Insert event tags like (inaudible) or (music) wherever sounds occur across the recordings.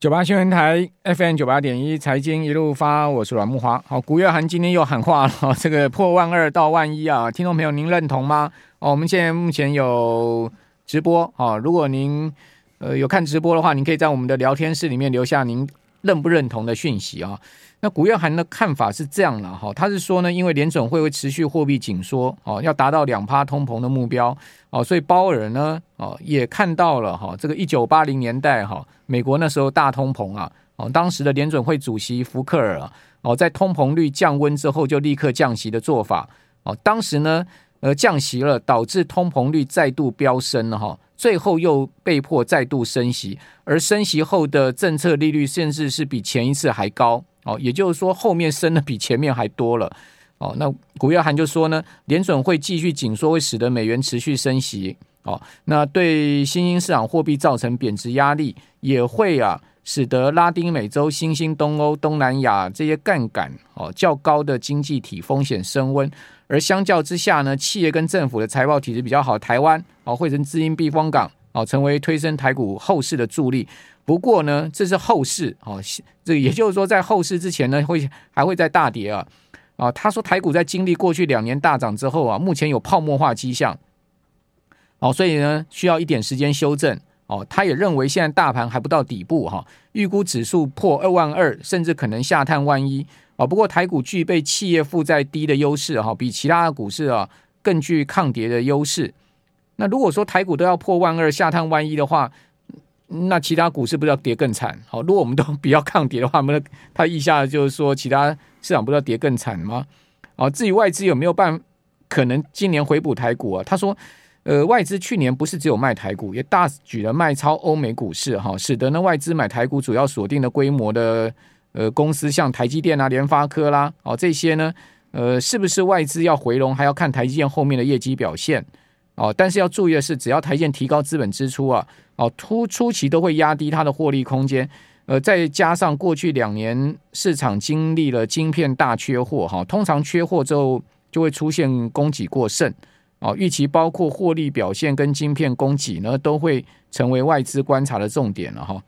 九八新闻台 FM 九八点一财经一路发，我是阮木华。好，古月涵今天又喊话了，(laughs) 这个破万二到万一啊，听众朋友您认同吗？哦，我们现在目前有直播，哦，如果您呃有看直播的话，您可以在我们的聊天室里面留下您认不认同的讯息啊。那古月涵的看法是这样了哈，他是说呢，因为联准会会持续货币紧缩，哦，要达到两趴通膨的目标，哦，所以鲍尔呢，哦，也看到了哈，这个一九八零年代哈，美国那时候大通膨啊，哦，当时的联准会主席福克尔啊，哦，在通膨率降温之后就立刻降息的做法，哦，当时呢，呃，降息了，导致通膨率再度飙升了哈，最后又被迫再度升息，而升息后的政策利率甚至是比前一次还高。哦，也就是说，后面升的比前面还多了。哦，那古月涵就说呢，联准会继续紧缩，会使得美元持续升息。哦，那对新兴市场货币造成贬值压力，也会啊，使得拉丁美洲、新兴东欧、东南亚这些杠杆哦较高的经济体风险升温。而相较之下呢，企业跟政府的财报体质比较好，台湾哦会成资金避风港，哦成为推升台股后市的助力。不过呢，这是后市哦，这也就是说，在后市之前呢，会还会再大跌啊啊！他说台股在经历过去两年大涨之后啊，目前有泡沫化迹象哦，所以呢，需要一点时间修正哦。他也认为现在大盘还不到底部哈，预估指数破二万二，甚至可能下探万一啊。不过台股具备企业负债低的优势哈，比其他的股市啊更具抗跌的优势。那如果说台股都要破万二，下探万一的话，那其他股市不是要跌更惨？好，如果我们都比较抗跌的话，那他意下就是说，其他市场不是要跌更惨吗？啊，至于外资有没有办可能今年回补台股啊？他说，呃，外资去年不是只有卖台股，也大举的卖超欧美股市哈，使得呢外资买台股主要锁定的规模的呃公司，像台积电啊、联发科啦，哦这些呢，呃，是不是外资要回笼，还要看台积电后面的业绩表现。哦，但是要注意的是，只要台积电提高资本支出啊，哦，初初期都会压低它的获利空间。呃，再加上过去两年市场经历了晶片大缺货，哈，通常缺货之后就会出现供给过剩。哦，预期包括获利表现跟晶片供给呢，都会成为外资观察的重点了哈。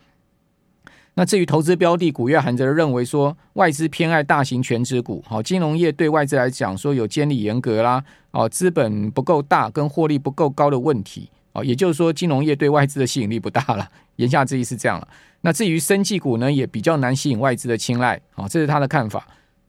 那至于投资标的，古月涵则认为说，外资偏爱大型全值股。好，金融业对外资来讲说有监理严格啦，哦，资本不够大跟获利不够高的问题。哦，也就是说，金融业对外资的吸引力不大了。(laughs) 言下之意是这样了。那至于生技股呢，也比较难吸引外资的青睐。哦，这是他的看法。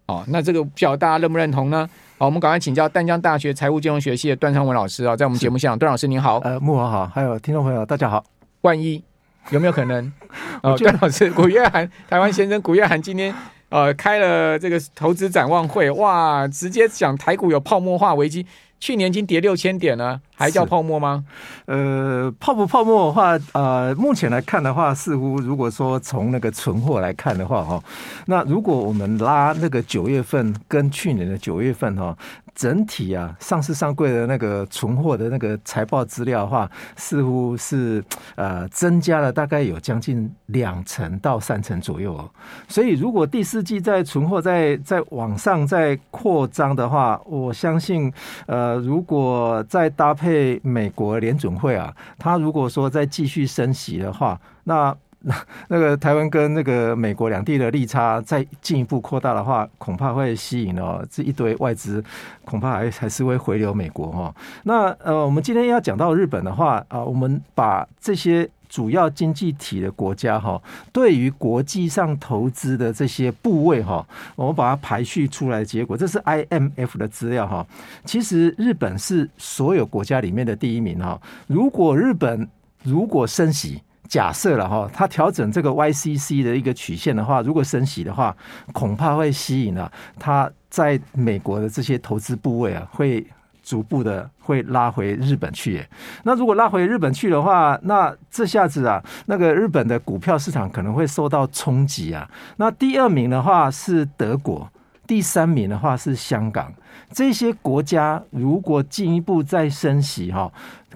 哦，那这个不晓得大家认不认同呢？好，我们赶快请教淡江大学财务金融学系的段昌文老师啊，在我们节目现场，段老师您好。呃，木华好，还有听众朋友大家好。万一。有没有可能？(laughs) 哦，段老师，古月涵，台湾先生，古月涵今天呃开了这个投资展望会，哇，直接讲台股有泡沫化危机。去年已经跌六千点了，还叫泡沫吗？呃，泡不泡沫的话，呃，目前来看的话，似乎如果说从那个存货来看的话，哈，那如果我们拉那个九月份跟去年的九月份，哈。整体啊，上市上柜的那个存货的那个财报资料的话，似乎是呃增加了大概有将近两成到三成左右哦。所以如果第四季在存货在在往上在扩张的话，我相信呃如果再搭配美国联准会啊，它如果说再继续升息的话，那。(laughs) 那那个台湾跟那个美国两地的利差再进一步扩大的话，恐怕会吸引哦这一堆外资，恐怕还还是会回流美国哈。那呃，我们今天要讲到日本的话啊，我们把这些主要经济体的国家哈，对于国际上投资的这些部位哈，我们把它排序出来，结果这是 IMF 的资料哈。其实日本是所有国家里面的第一名哈。如果日本如果升息，假设了哈，它调整这个 YCC 的一个曲线的话，如果升息的话，恐怕会吸引了它在美国的这些投资部位啊，会逐步的会拉回日本去。那如果拉回日本去的话，那这下子啊，那个日本的股票市场可能会受到冲击啊。那第二名的话是德国，第三名的话是香港。这些国家如果进一步再升息哈。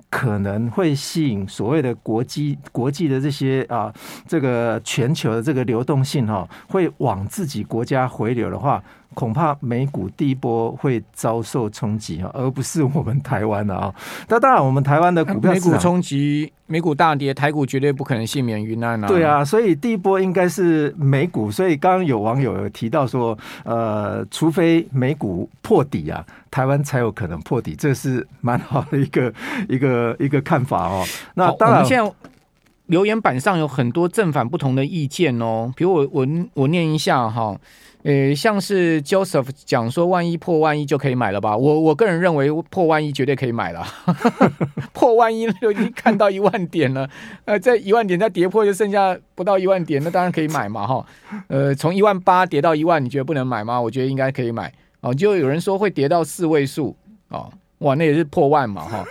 可能会吸引所谓的国际国际的这些啊，这个全球的这个流动性哈，会往自己国家回流的话。恐怕美股第一波会遭受冲击啊，而不是我们台湾的啊。那当然，我们台湾的股票美股冲击，美股大跌，台股绝对不可能幸免于难啊。对啊，所以第一波应该是美股。所以刚刚有网友有提到说，呃，除非美股破底啊，台湾才有可能破底，这是蛮好的一个 (laughs) 一个一个看法哦。那当然，现在留言板上有很多正反不同的意见哦。比如我我我念一下哈。呃，像是 Joseph 讲说，万一破万一就可以买了吧？我我个人认为破万一绝对可以买了，(laughs) 破万一就已经看到一万点了。呃，在一万点再跌破，就剩下不到一万点，那当然可以买嘛，哈。呃，从一万八跌到一万，你觉得不能买吗？我觉得应该可以买。哦，就有人说会跌到四位数，哦，哇，那也是破万嘛，哈。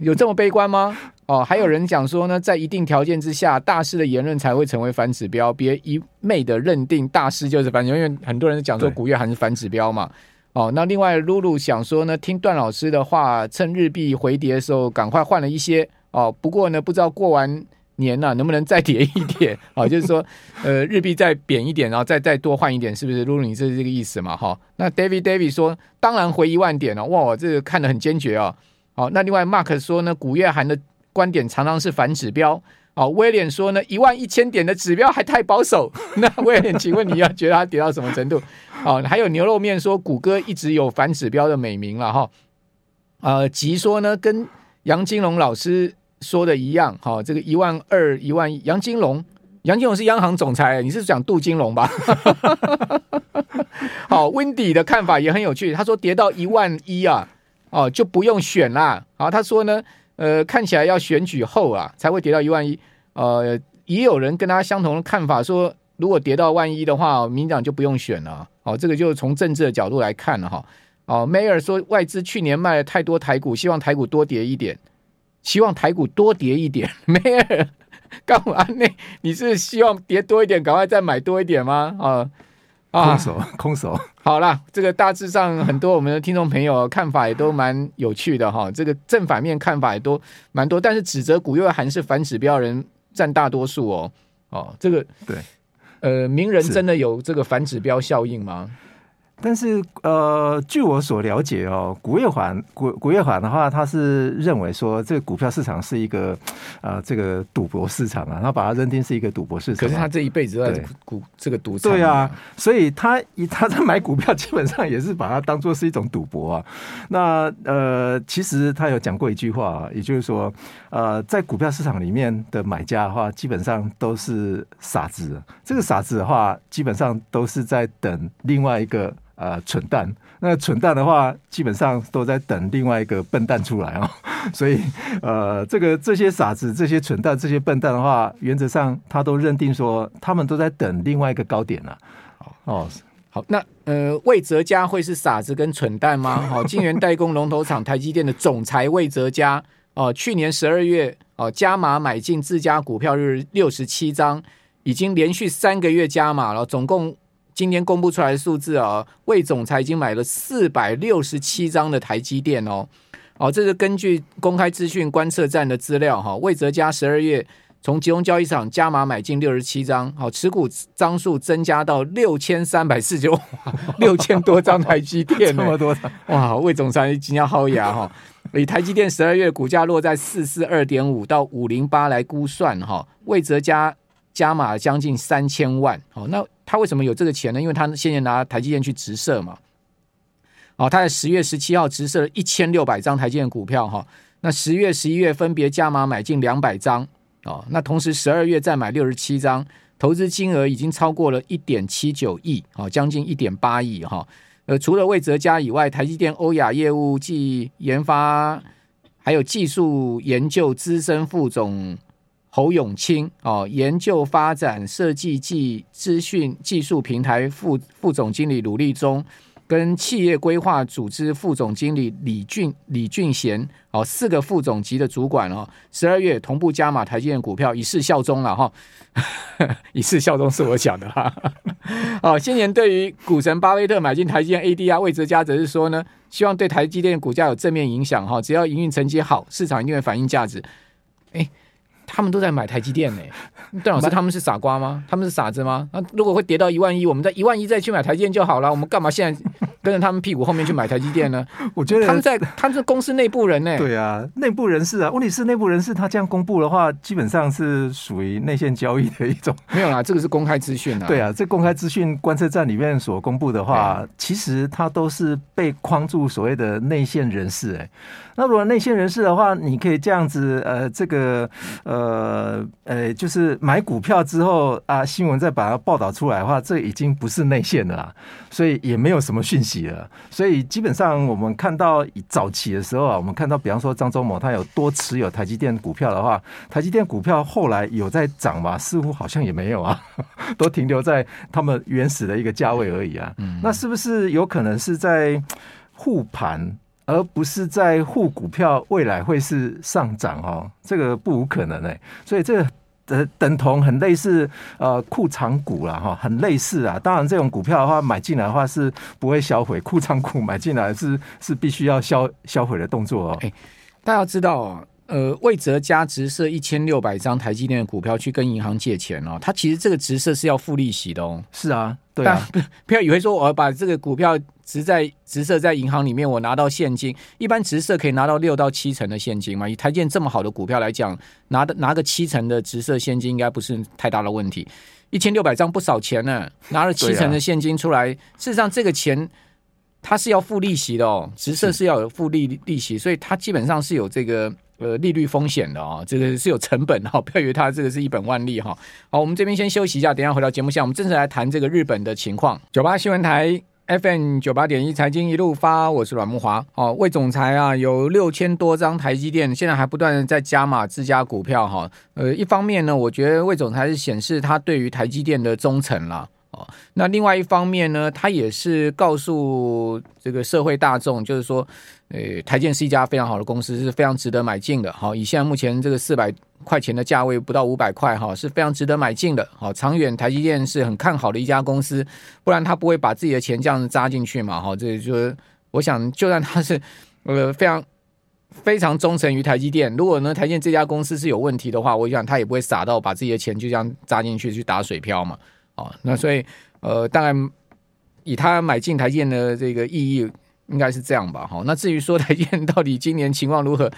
有这么悲观吗？哦，还有人讲说呢，在一定条件之下，大师的言论才会成为反指标，别一昧的认定大师就是反指标，因为很多人讲说古月涵是反指标嘛。哦，那另外露露想说呢，听段老师的话，趁日币回跌的时候赶快换了一些。哦，不过呢，不知道过完年呢、啊、能不能再跌一点？(laughs) 哦，就是说，呃，日币再贬一点，然后再再多换一点，是不是？露露，你是这个意思嘛？哈、那 David David 说，当然回一万点了。哇，这个看得很坚决哦。好，那另外 Mark 说呢，古月涵的。观点常常是反指标哦。威廉说呢，一万一千点的指标还太保守。(laughs) 那威廉，请问你要觉得它跌到什么程度？哦，还有牛肉面说，谷歌一直有反指标的美名了哈。呃，吉说呢，跟杨金龙老师说的一样，哈，这个一万二、一万一，杨金龙，杨金龙是央行总裁，你是讲杜金龙吧？好，(laughs) Wendy 的看法也很有趣，他说跌到一万一啊，哦，就不用选啦。好，他说呢。呃，看起来要选举后啊，才会跌到一万一。呃，也有人跟他相同的看法，说如果跌到万一的话，民进党就不用选了。哦，这个就是从政治的角度来看了哈。哦，Mayor 说外资去年卖了太多台股，希望台股多跌一点，希望台股多跌一点。(laughs) Mayor 干嘛？那你是希望跌多一点，赶快再买多一点吗？啊？空手，(laughs) 空手。好啦，这个大致上很多我们的听众朋友看法也都蛮有趣的哈。这个正反面看法也都蛮多，但是指责古月涵是反指标人占大多数哦。哦，这个对，呃，名人真的有这个反指标效应吗？但是，呃，据我所了解哦，古月环古古月环的话，他是认为说这个股票市场是一个呃这个赌博市场啊，他把它认定是一个赌博市场。可是他这一辈子都在股这个赌场。对啊，所以他以他在买股票，(laughs) 基本上也是把它当做是一种赌博啊。那呃，其实他有讲过一句话，啊也就是说，呃，在股票市场里面的买家的话，基本上都是傻子。这个傻子的话，基本上都是在等另外一个。呃，蠢蛋，那蠢蛋的话，基本上都在等另外一个笨蛋出来哦。(laughs) 所以，呃，这个这些傻子、这些蠢蛋、这些笨蛋的话，原则上他都认定说，他们都在等另外一个高点了。哦，好，那呃，魏哲家会是傻子跟蠢蛋吗？好，(laughs) 晶圆代工龙头厂台积电的总裁魏哲家哦，去年十二月哦加码买进自家股票日六十七张，已经连续三个月加码了，总共。今天公布出来的数字啊，魏总裁已经买了四百六十七张的台积电哦，哦，这是根据公开资讯观测站的资料哈。魏哲家十二月从集中交易场加码买进六十七张，好，持股张数增加到六千三百四十九，(laughs) 六千多张台积电，(laughs) 这么多哇！魏总裁已经要薅牙哈，以台积电十二月股价落在四四二点五到五零八来估算哈，魏哲家加码将近三千万，好，那。他为什么有这个钱呢？因为他现在拿台积电去直设嘛。哦，他在十月十七号直射了一千六百张台积电股票哈。那十月、十一月分别加码买进两百张哦。那同时十二月再买六十七张，投资金额已经超过了一点七九亿，哦，将近一点八亿哈。呃，除了魏哲家以外，台积电欧亚业务暨研发还有技术研究资深副总。侯永清哦，研究发展设计暨资讯技术平台副副总经理鲁立忠，跟企业规划组织副总经理李俊李俊贤哦，四个副总级的主管哦，十二月同步加码台积电股票，以示效忠了哈。(laughs) 以示效忠是我讲的哈。(laughs) 哦，今年对于股神巴菲特买进台积电 ADR，魏哲嘉则是说呢，希望对台积电股价有正面影响哈。只要营运成绩好，市场一定会反映价值。哎。他们都在买台积电呢，(laughs) 段老师他们是傻瓜吗？他们是傻子吗？那如果会跌到一万一，我们在一万一再去买台积电就好了。我们干嘛现在跟着他们屁股后面去买台积电呢？(laughs) 我觉得他们在，他们是公司内部人呢。对啊，内部人士啊。问题是内部人士他这样公布的话，基本上是属于内线交易的一种。(laughs) 没有啦，这个是公开资讯啊。对啊，这公开资讯观测站里面所公布的话，其实它都是被框住所谓的内线人士哎。那如果内线人士的话，你可以这样子，呃，这个，呃，呃，就是买股票之后啊，新闻再把它报道出来的话，这已经不是内线了啦，所以也没有什么讯息了。所以基本上我们看到早期的时候啊，我们看到，比方说张忠谋他有多持有台积电股票的话，台积电股票后来有在涨吗？似乎好像也没有啊，(laughs) 都停留在他们原始的一个价位而已啊。嗯那是不是有可能是在护盘？而不是在护股票，未来会是上涨哦，这个不无可能哎，所以这个等等同很类似呃库藏股了哈，很类似啊。当然这种股票的话买进来的话是不会销毁，库藏股买进来是是必须要销销毁的动作哦。哎，大家要知道啊，呃，魏哲家直设一千六百张台积电的股票去跟银行借钱哦，他其实这个直设是要付利息的哦。是啊，对啊，不 (laughs) 不要以为说我要把这个股票。直在直设在银行里面，我拿到现金，一般直设可以拿到六到七成的现金嘛？以台建这么好的股票来讲，拿的拿个七成的直设现金应该不是太大的问题。一千六百张不少钱呢，拿了七成的现金出来，事实上这个钱它是要付利息的哦，直设是要有付利利息，所以它基本上是有这个呃利率风险的哦，这个是有成本的哈，不要以为它这个是一本万利哈。好，我们这边先休息一下，等下回到节目下，我们正式来谈这个日本的情况。九八新闻台。FM 九八点一财经一路发，我是阮木华。哦，魏总裁啊，有六千多张台积电，现在还不断的在加码自家股票哈。呃，一方面呢，我觉得魏总裁是显示他对于台积电的忠诚啦。哦，那另外一方面呢，他也是告诉这个社会大众，就是说，呃，台积电是一家非常好的公司，是非常值得买进的。好，以现在目前这个四百块钱的价位，不到五百块，哈，是非常值得买进的。好，长远台积电是很看好的一家公司，不然他不会把自己的钱这样子扎进去嘛。哈，这就是我想，就算他是呃非常非常忠诚于台积电，如果呢台积电这家公司是有问题的话，我想他也不会傻到把自己的钱就这样扎进去去打水漂嘛。哦，那所以，呃，当然以他买进台积电的这个意义，应该是这样吧。好，那至于说台积电到底今年情况如何，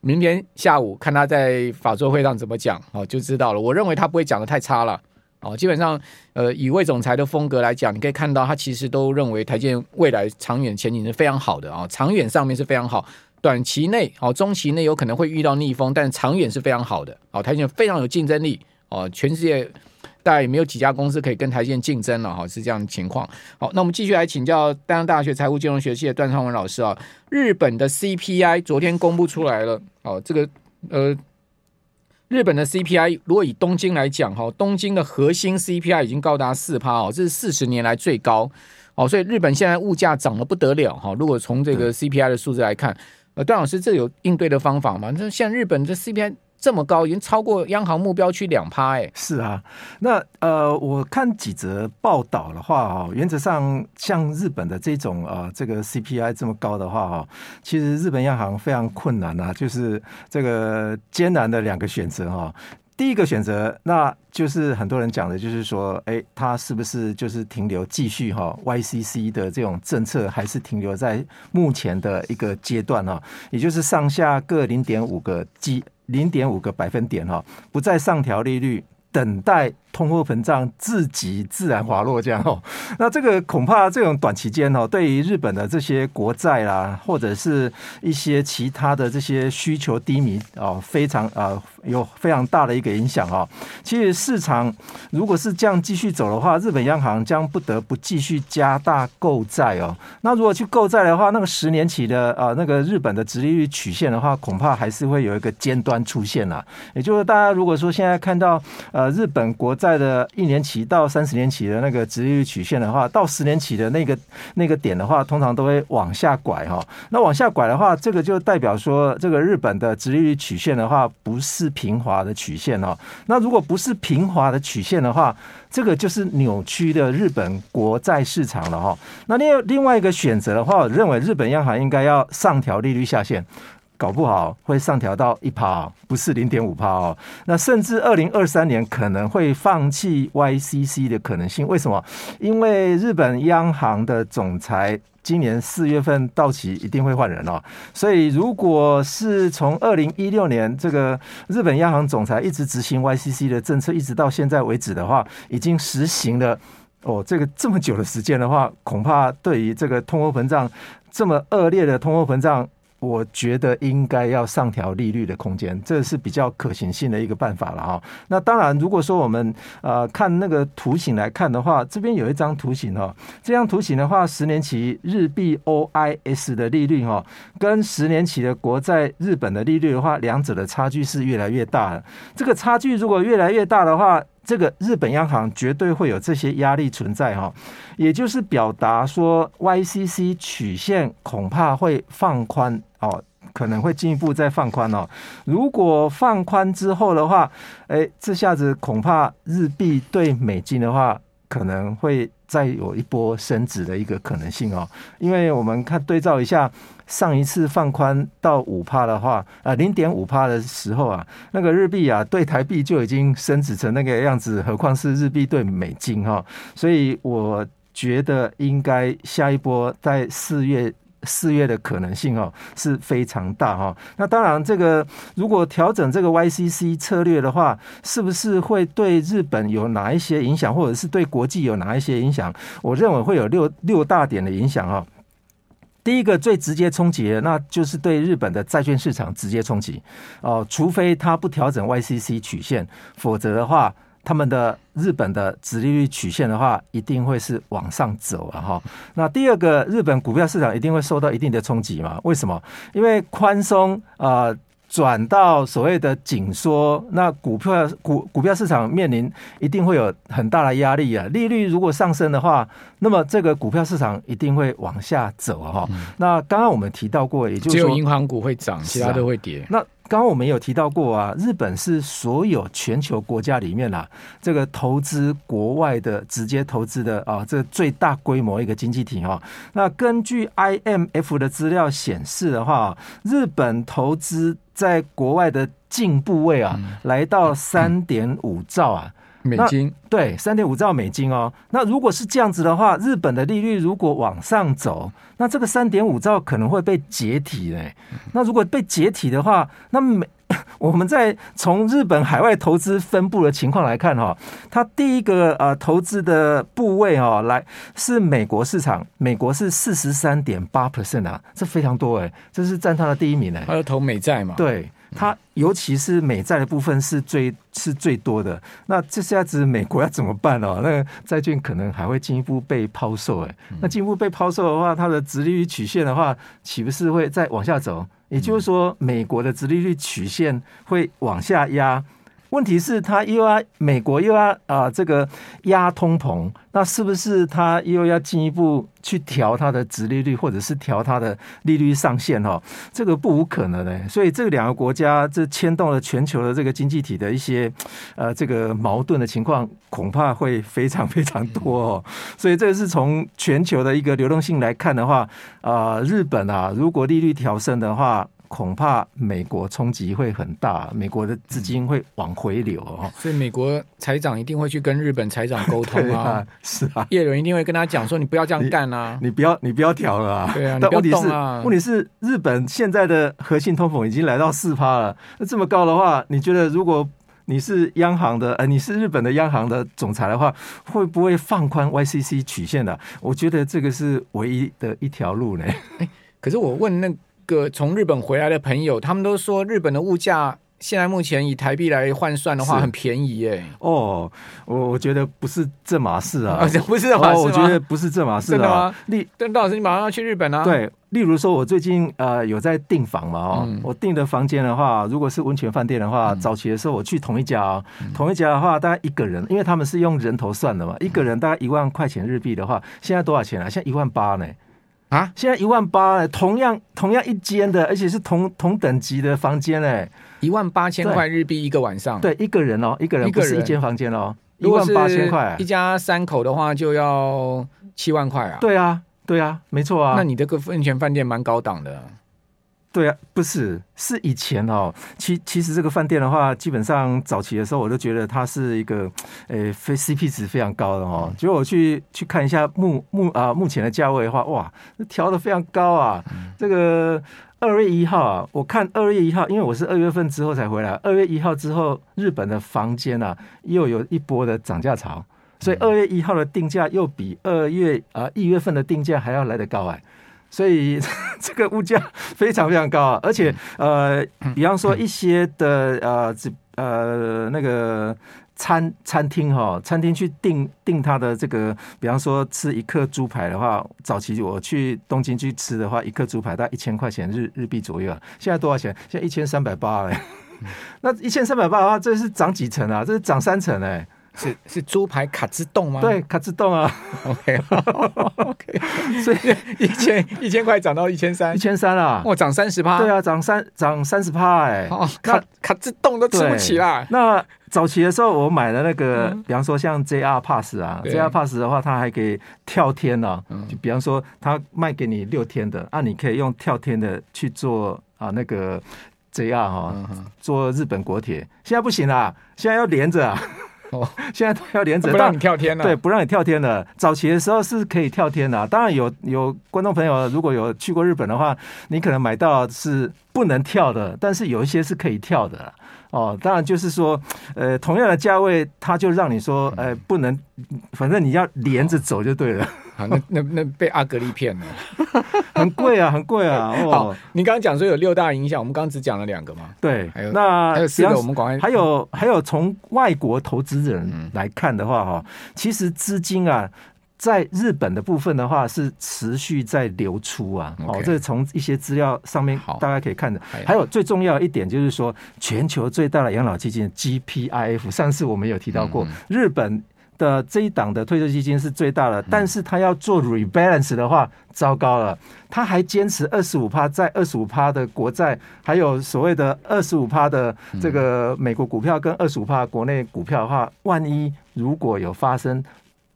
明天下午看他在法说会上怎么讲，哦，就知道了。我认为他不会讲得太差了。哦，基本上，呃，以魏总裁的风格来讲，你可以看到他其实都认为台积电未来长远前景是非常好的啊，长远上面是非常好，短期内哦，中期内有可能会遇到逆风，但长远是非常好的。哦，台积非常有竞争力哦，全世界。大概也没有几家公司可以跟台积电竞争了哈，是这样的情况。好，那我们继续来请教丹阳大学财务金融学系的段昌文老师啊。日本的 CPI 昨天公布出来了，哦，这个呃，日本的 CPI 如果以东京来讲哈，东京的核心 CPI 已经高达四趴哦，这是四十年来最高哦，所以日本现在物价涨得不得了哈。如果从这个 CPI 的数字来看，呃，段老师这有应对的方法吗？那像日本这 CPI。这么高，已经超过央行目标区两趴哎。是啊，那呃，我看几则报道的话哦，原则上像日本的这种呃，这个 CPI 这么高的话哈，其实日本央行非常困难啊，就是这个艰难的两个选择哈。第一个选择，那就是很多人讲的，就是说，哎，它是不是就是停留继续哈 YCC 的这种政策，还是停留在目前的一个阶段哈，也就是上下各零点五个基。零点五个百分点哈，不再上调利率，等待。通货膨胀自己自然滑落，这样哦。那这个恐怕这种短期间哦，对于日本的这些国债啦，或者是一些其他的这些需求低迷哦，非常啊有非常大的一个影响啊。其实市场如果是这样继续走的话，日本央行将不得不继续加大购债哦。那如果去购债的话，那个十年期的啊那个日本的殖利率曲线的话，恐怕还是会有一个尖端出现了。也就是大家如果说现在看到呃日本国债。债的一年期到三十年期的那个殖利率曲线的话，到十年期的那个那个点的话，通常都会往下拐哈。那往下拐的话，这个就代表说，这个日本的殖利率曲线的话，不是平滑的曲线哦。那如果不是平滑的曲线的话，这个就是扭曲的日本国债市场了哈。那另另外一个选择的话，我认为日本央行应该要上调利率下限。搞不好会上调到一趴，不是零点五趴哦。那甚至二零二三年可能会放弃 YCC 的可能性。为什么？因为日本央行的总裁今年四月份到期，一定会换人哦。所以，如果是从二零一六年这个日本央行总裁一直执行 YCC 的政策，一直到现在为止的话，已经实行了哦，这个这么久的时间的话，恐怕对于这个通货膨胀这么恶劣的通货膨胀。我觉得应该要上调利率的空间，这是比较可行性的一个办法了哈。那当然，如果说我们呃看那个图形来看的话，这边有一张图形哈，这张图形的话，十年期日币 OIS 的利率哈，跟十年期的国债日本的利率的话，两者的差距是越来越大的。这个差距如果越来越大的话，这个日本央行绝对会有这些压力存在哈，也就是表达说 YCC 曲线恐怕会放宽哦，可能会进一步再放宽哦。如果放宽之后的话，哎，这下子恐怕日币对美金的话，可能会再有一波升值的一个可能性哦。因为我们看对照一下。上一次放宽到五趴的话，啊，零点五趴的时候啊，那个日币啊对台币就已经升值成那个样子，何况是日币对美金哈，所以我觉得应该下一波在四月四月的可能性哦是非常大哈。那当然，这个如果调整这个 YCC 策略的话，是不是会对日本有哪一些影响，或者是对国际有哪一些影响？我认为会有六六大点的影响哈。第一个最直接冲击的，那就是对日本的债券市场直接冲击哦，除非它不调整 YCC 曲线，否则的话，他们的日本的殖利率曲线的话，一定会是往上走了哈。那第二个，日本股票市场一定会受到一定的冲击嘛？为什么？因为宽松啊。转到所谓的紧缩，那股票股股票市场面临一定会有很大的压力啊。利率如果上升的话，那么这个股票市场一定会往下走哈。嗯、那刚刚我们提到过，也就只有银行股会涨，其他都会跌。那刚刚我们有提到过啊，日本是所有全球国家里面啊，这个投资国外的直接投资的啊，这个最大规模一个经济体哈。那根据 IMF 的资料显示的话，日本投资在国外的净部位啊，来到三点五兆啊美金，对，三点五兆美金哦。那如果是这样子的话，日本的利率如果往上走，那这个三点五兆可能会被解体嘞。那如果被解体的话，那美我们在从日本海外投资分布的情况来看哈，它第一个呃投资的部位哈，来是美国市场，美国是四十三点八 percent 啊，这非常多哎，这是占它的第一名哎。它要投美债嘛？对。它尤其是美债的部分是最是最多的，那这下子美国要怎么办哦？那债券可能还会进一步被抛售，哎，那进一步被抛售的话，它的殖利率曲线的话，岂不是会再往下走？也就是说，美国的殖利率曲线会往下压。问题是，它又要美国又要啊，这个压通膨，那是不是它又要进一步去调它的殖利率，或者是调它的利率上限？哈，这个不无可能的。所以，这两个国家这牵动了全球的这个经济体的一些呃这个矛盾的情况，恐怕会非常非常多哦。所以，这是从全球的一个流动性来看的话，啊，日本啊，如果利率调升的话。恐怕美国冲击会很大，美国的资金会往回流哦，所以美国财长一定会去跟日本财长沟通啊，(laughs) 啊，是啊，叶伦一定会跟他讲说，你不要这样干啊，你，你不要你不要调了啊，(laughs) 对啊，但问题是问题是日本现在的核心通膨已经来到四趴了，那这么高的话，你觉得如果你是央行的，呃，你是日本的央行的总裁的话，会不会放宽 YCC 曲线的？我觉得这个是唯一的一条路呢。(laughs) 可是我问那。个从日本回来的朋友，他们都说日本的物价现在目前以台币来换算的话，很便宜耶。哦，我我觉得不是这码事啊，哦、不是这码事、哦、我觉得不是这码事啊。例，邓老师，你马上要去日本啊？对，例如说，我最近呃有在订房嘛，哦，嗯、我订的房间的话，如果是温泉饭店的话，嗯、早期的时候我去同一家啊、哦，嗯、同一家的话，大概一个人，因为他们是用人头算的嘛，一个人大概一万块钱日币的话，现在多少钱啊？现在一万八呢。啊，现在一万八，同样同样一间的，而且是同同等级的房间嘞，一万八千块日币一个晚上，对，一个人哦，一个人不是一间房间哦，一万八千块，一家三口的话就要七万块啊，对啊，对啊，没错啊，那你这个温泉饭店蛮高档的。对啊，不是，是以前哦。其其实这个饭店的话，基本上早期的时候，我都觉得它是一个，诶，非 CP 值非常高的哦。结果我去去看一下目目啊目前的价位的话，哇，调的非常高啊。这个二月一号啊，我看二月一号，因为我是二月份之后才回来，二月一号之后，日本的房间啊又有一波的涨价潮，所以二月一号的定价又比二月啊一月份的定价还要来得高哎。所以 (laughs) 这个物价非常非常高啊，而且呃，比方说一些的呃，呃那个餐餐厅哈，餐厅去订订它的这个，比方说吃一克猪排的话，早期我去东京去吃的话，一克猪排大概一千块钱日日币左右啊，现在多少钱？现在一千三百八哎，(laughs) 那一千三百八的话，这是涨几成啊？这是涨三成哎。是是猪排卡自动吗？对，卡自动啊。OK OK，(laughs) 所以一千一千块涨到一千三，一千三啊！哇，涨三十趴。对啊，涨三涨三十趴哎。哦，卡卡自动都吃不起啦。那早期的时候，我买了那个，嗯、比方说像 JR Pass 啊，JR Pass 的话，它还可以跳天呢、就比方说，它卖给你六天的，那、啊、你可以用跳天的去做啊那个 JR 哈，做日本国铁。现在不行啦，现在要连着啊。(laughs) 哦，现在都要连着，(laughs) 不让你跳天了。对，不让你跳天了。早期的时候是可以跳天的，当然有有观众朋友如果有去过日本的话，你可能买到是不能跳的，但是有一些是可以跳的。哦，当然就是说，呃，同样的价位，他就让你说，呃，不能，反正你要连着走就对了。好，那那那被阿格力骗了，(laughs) 很贵啊，很贵啊。(laughs) 哦，好，你刚刚讲说有六大影响，我们刚刚只讲了两个嘛。对，还有那还有四个，我们广还有还有从外国投资人来看的话，哈，其实资金啊。在日本的部分的话，是持续在流出啊。哦，这是从一些资料上面大家可以看的。还有最重要一点就是说，全球最大的养老基金 GPIF，上次我们有提到过，日本的这一档的退休基金是最大的，但是他要做 rebalance 的话，糟糕了，他还坚持二十五趴在二十五趴的国债，还有所谓的二十五趴的这个美国股票跟二十五趴国内股票的话，万一如果有发生。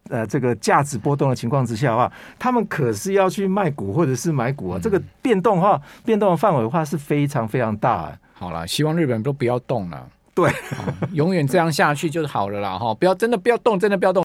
呃，这个价值波动的情况之下的话，他们可是要去卖股或者是买股啊，这个变动的话，变动的范围的话是非常非常大啊。好了，希望日本都不要动了，对，永远这样下去就好了啦哈，不要真的不要动，真的不要动。